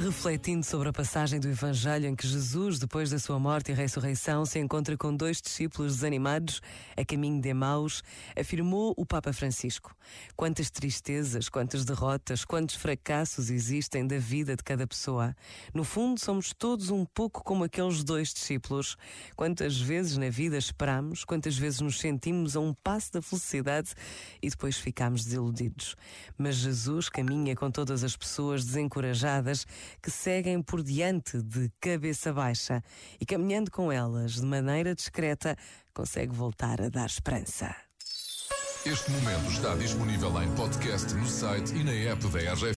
Refletindo sobre a passagem do Evangelho em que Jesus, depois da sua morte e ressurreição, se encontra com dois discípulos desanimados a caminho de Emaus, afirmou o Papa Francisco: Quantas tristezas, quantas derrotas, quantos fracassos existem da vida de cada pessoa. No fundo, somos todos um pouco como aqueles dois discípulos. Quantas vezes na vida esperamos, quantas vezes nos sentimos a um passo da felicidade e depois ficamos desiludidos. Mas Jesus caminha com todas as pessoas desencorajadas que seguem por diante de cabeça baixa e caminhando com elas de maneira discreta, consegue voltar a dar esperança. Este momento está disponível em podcast no site e na app da RGF.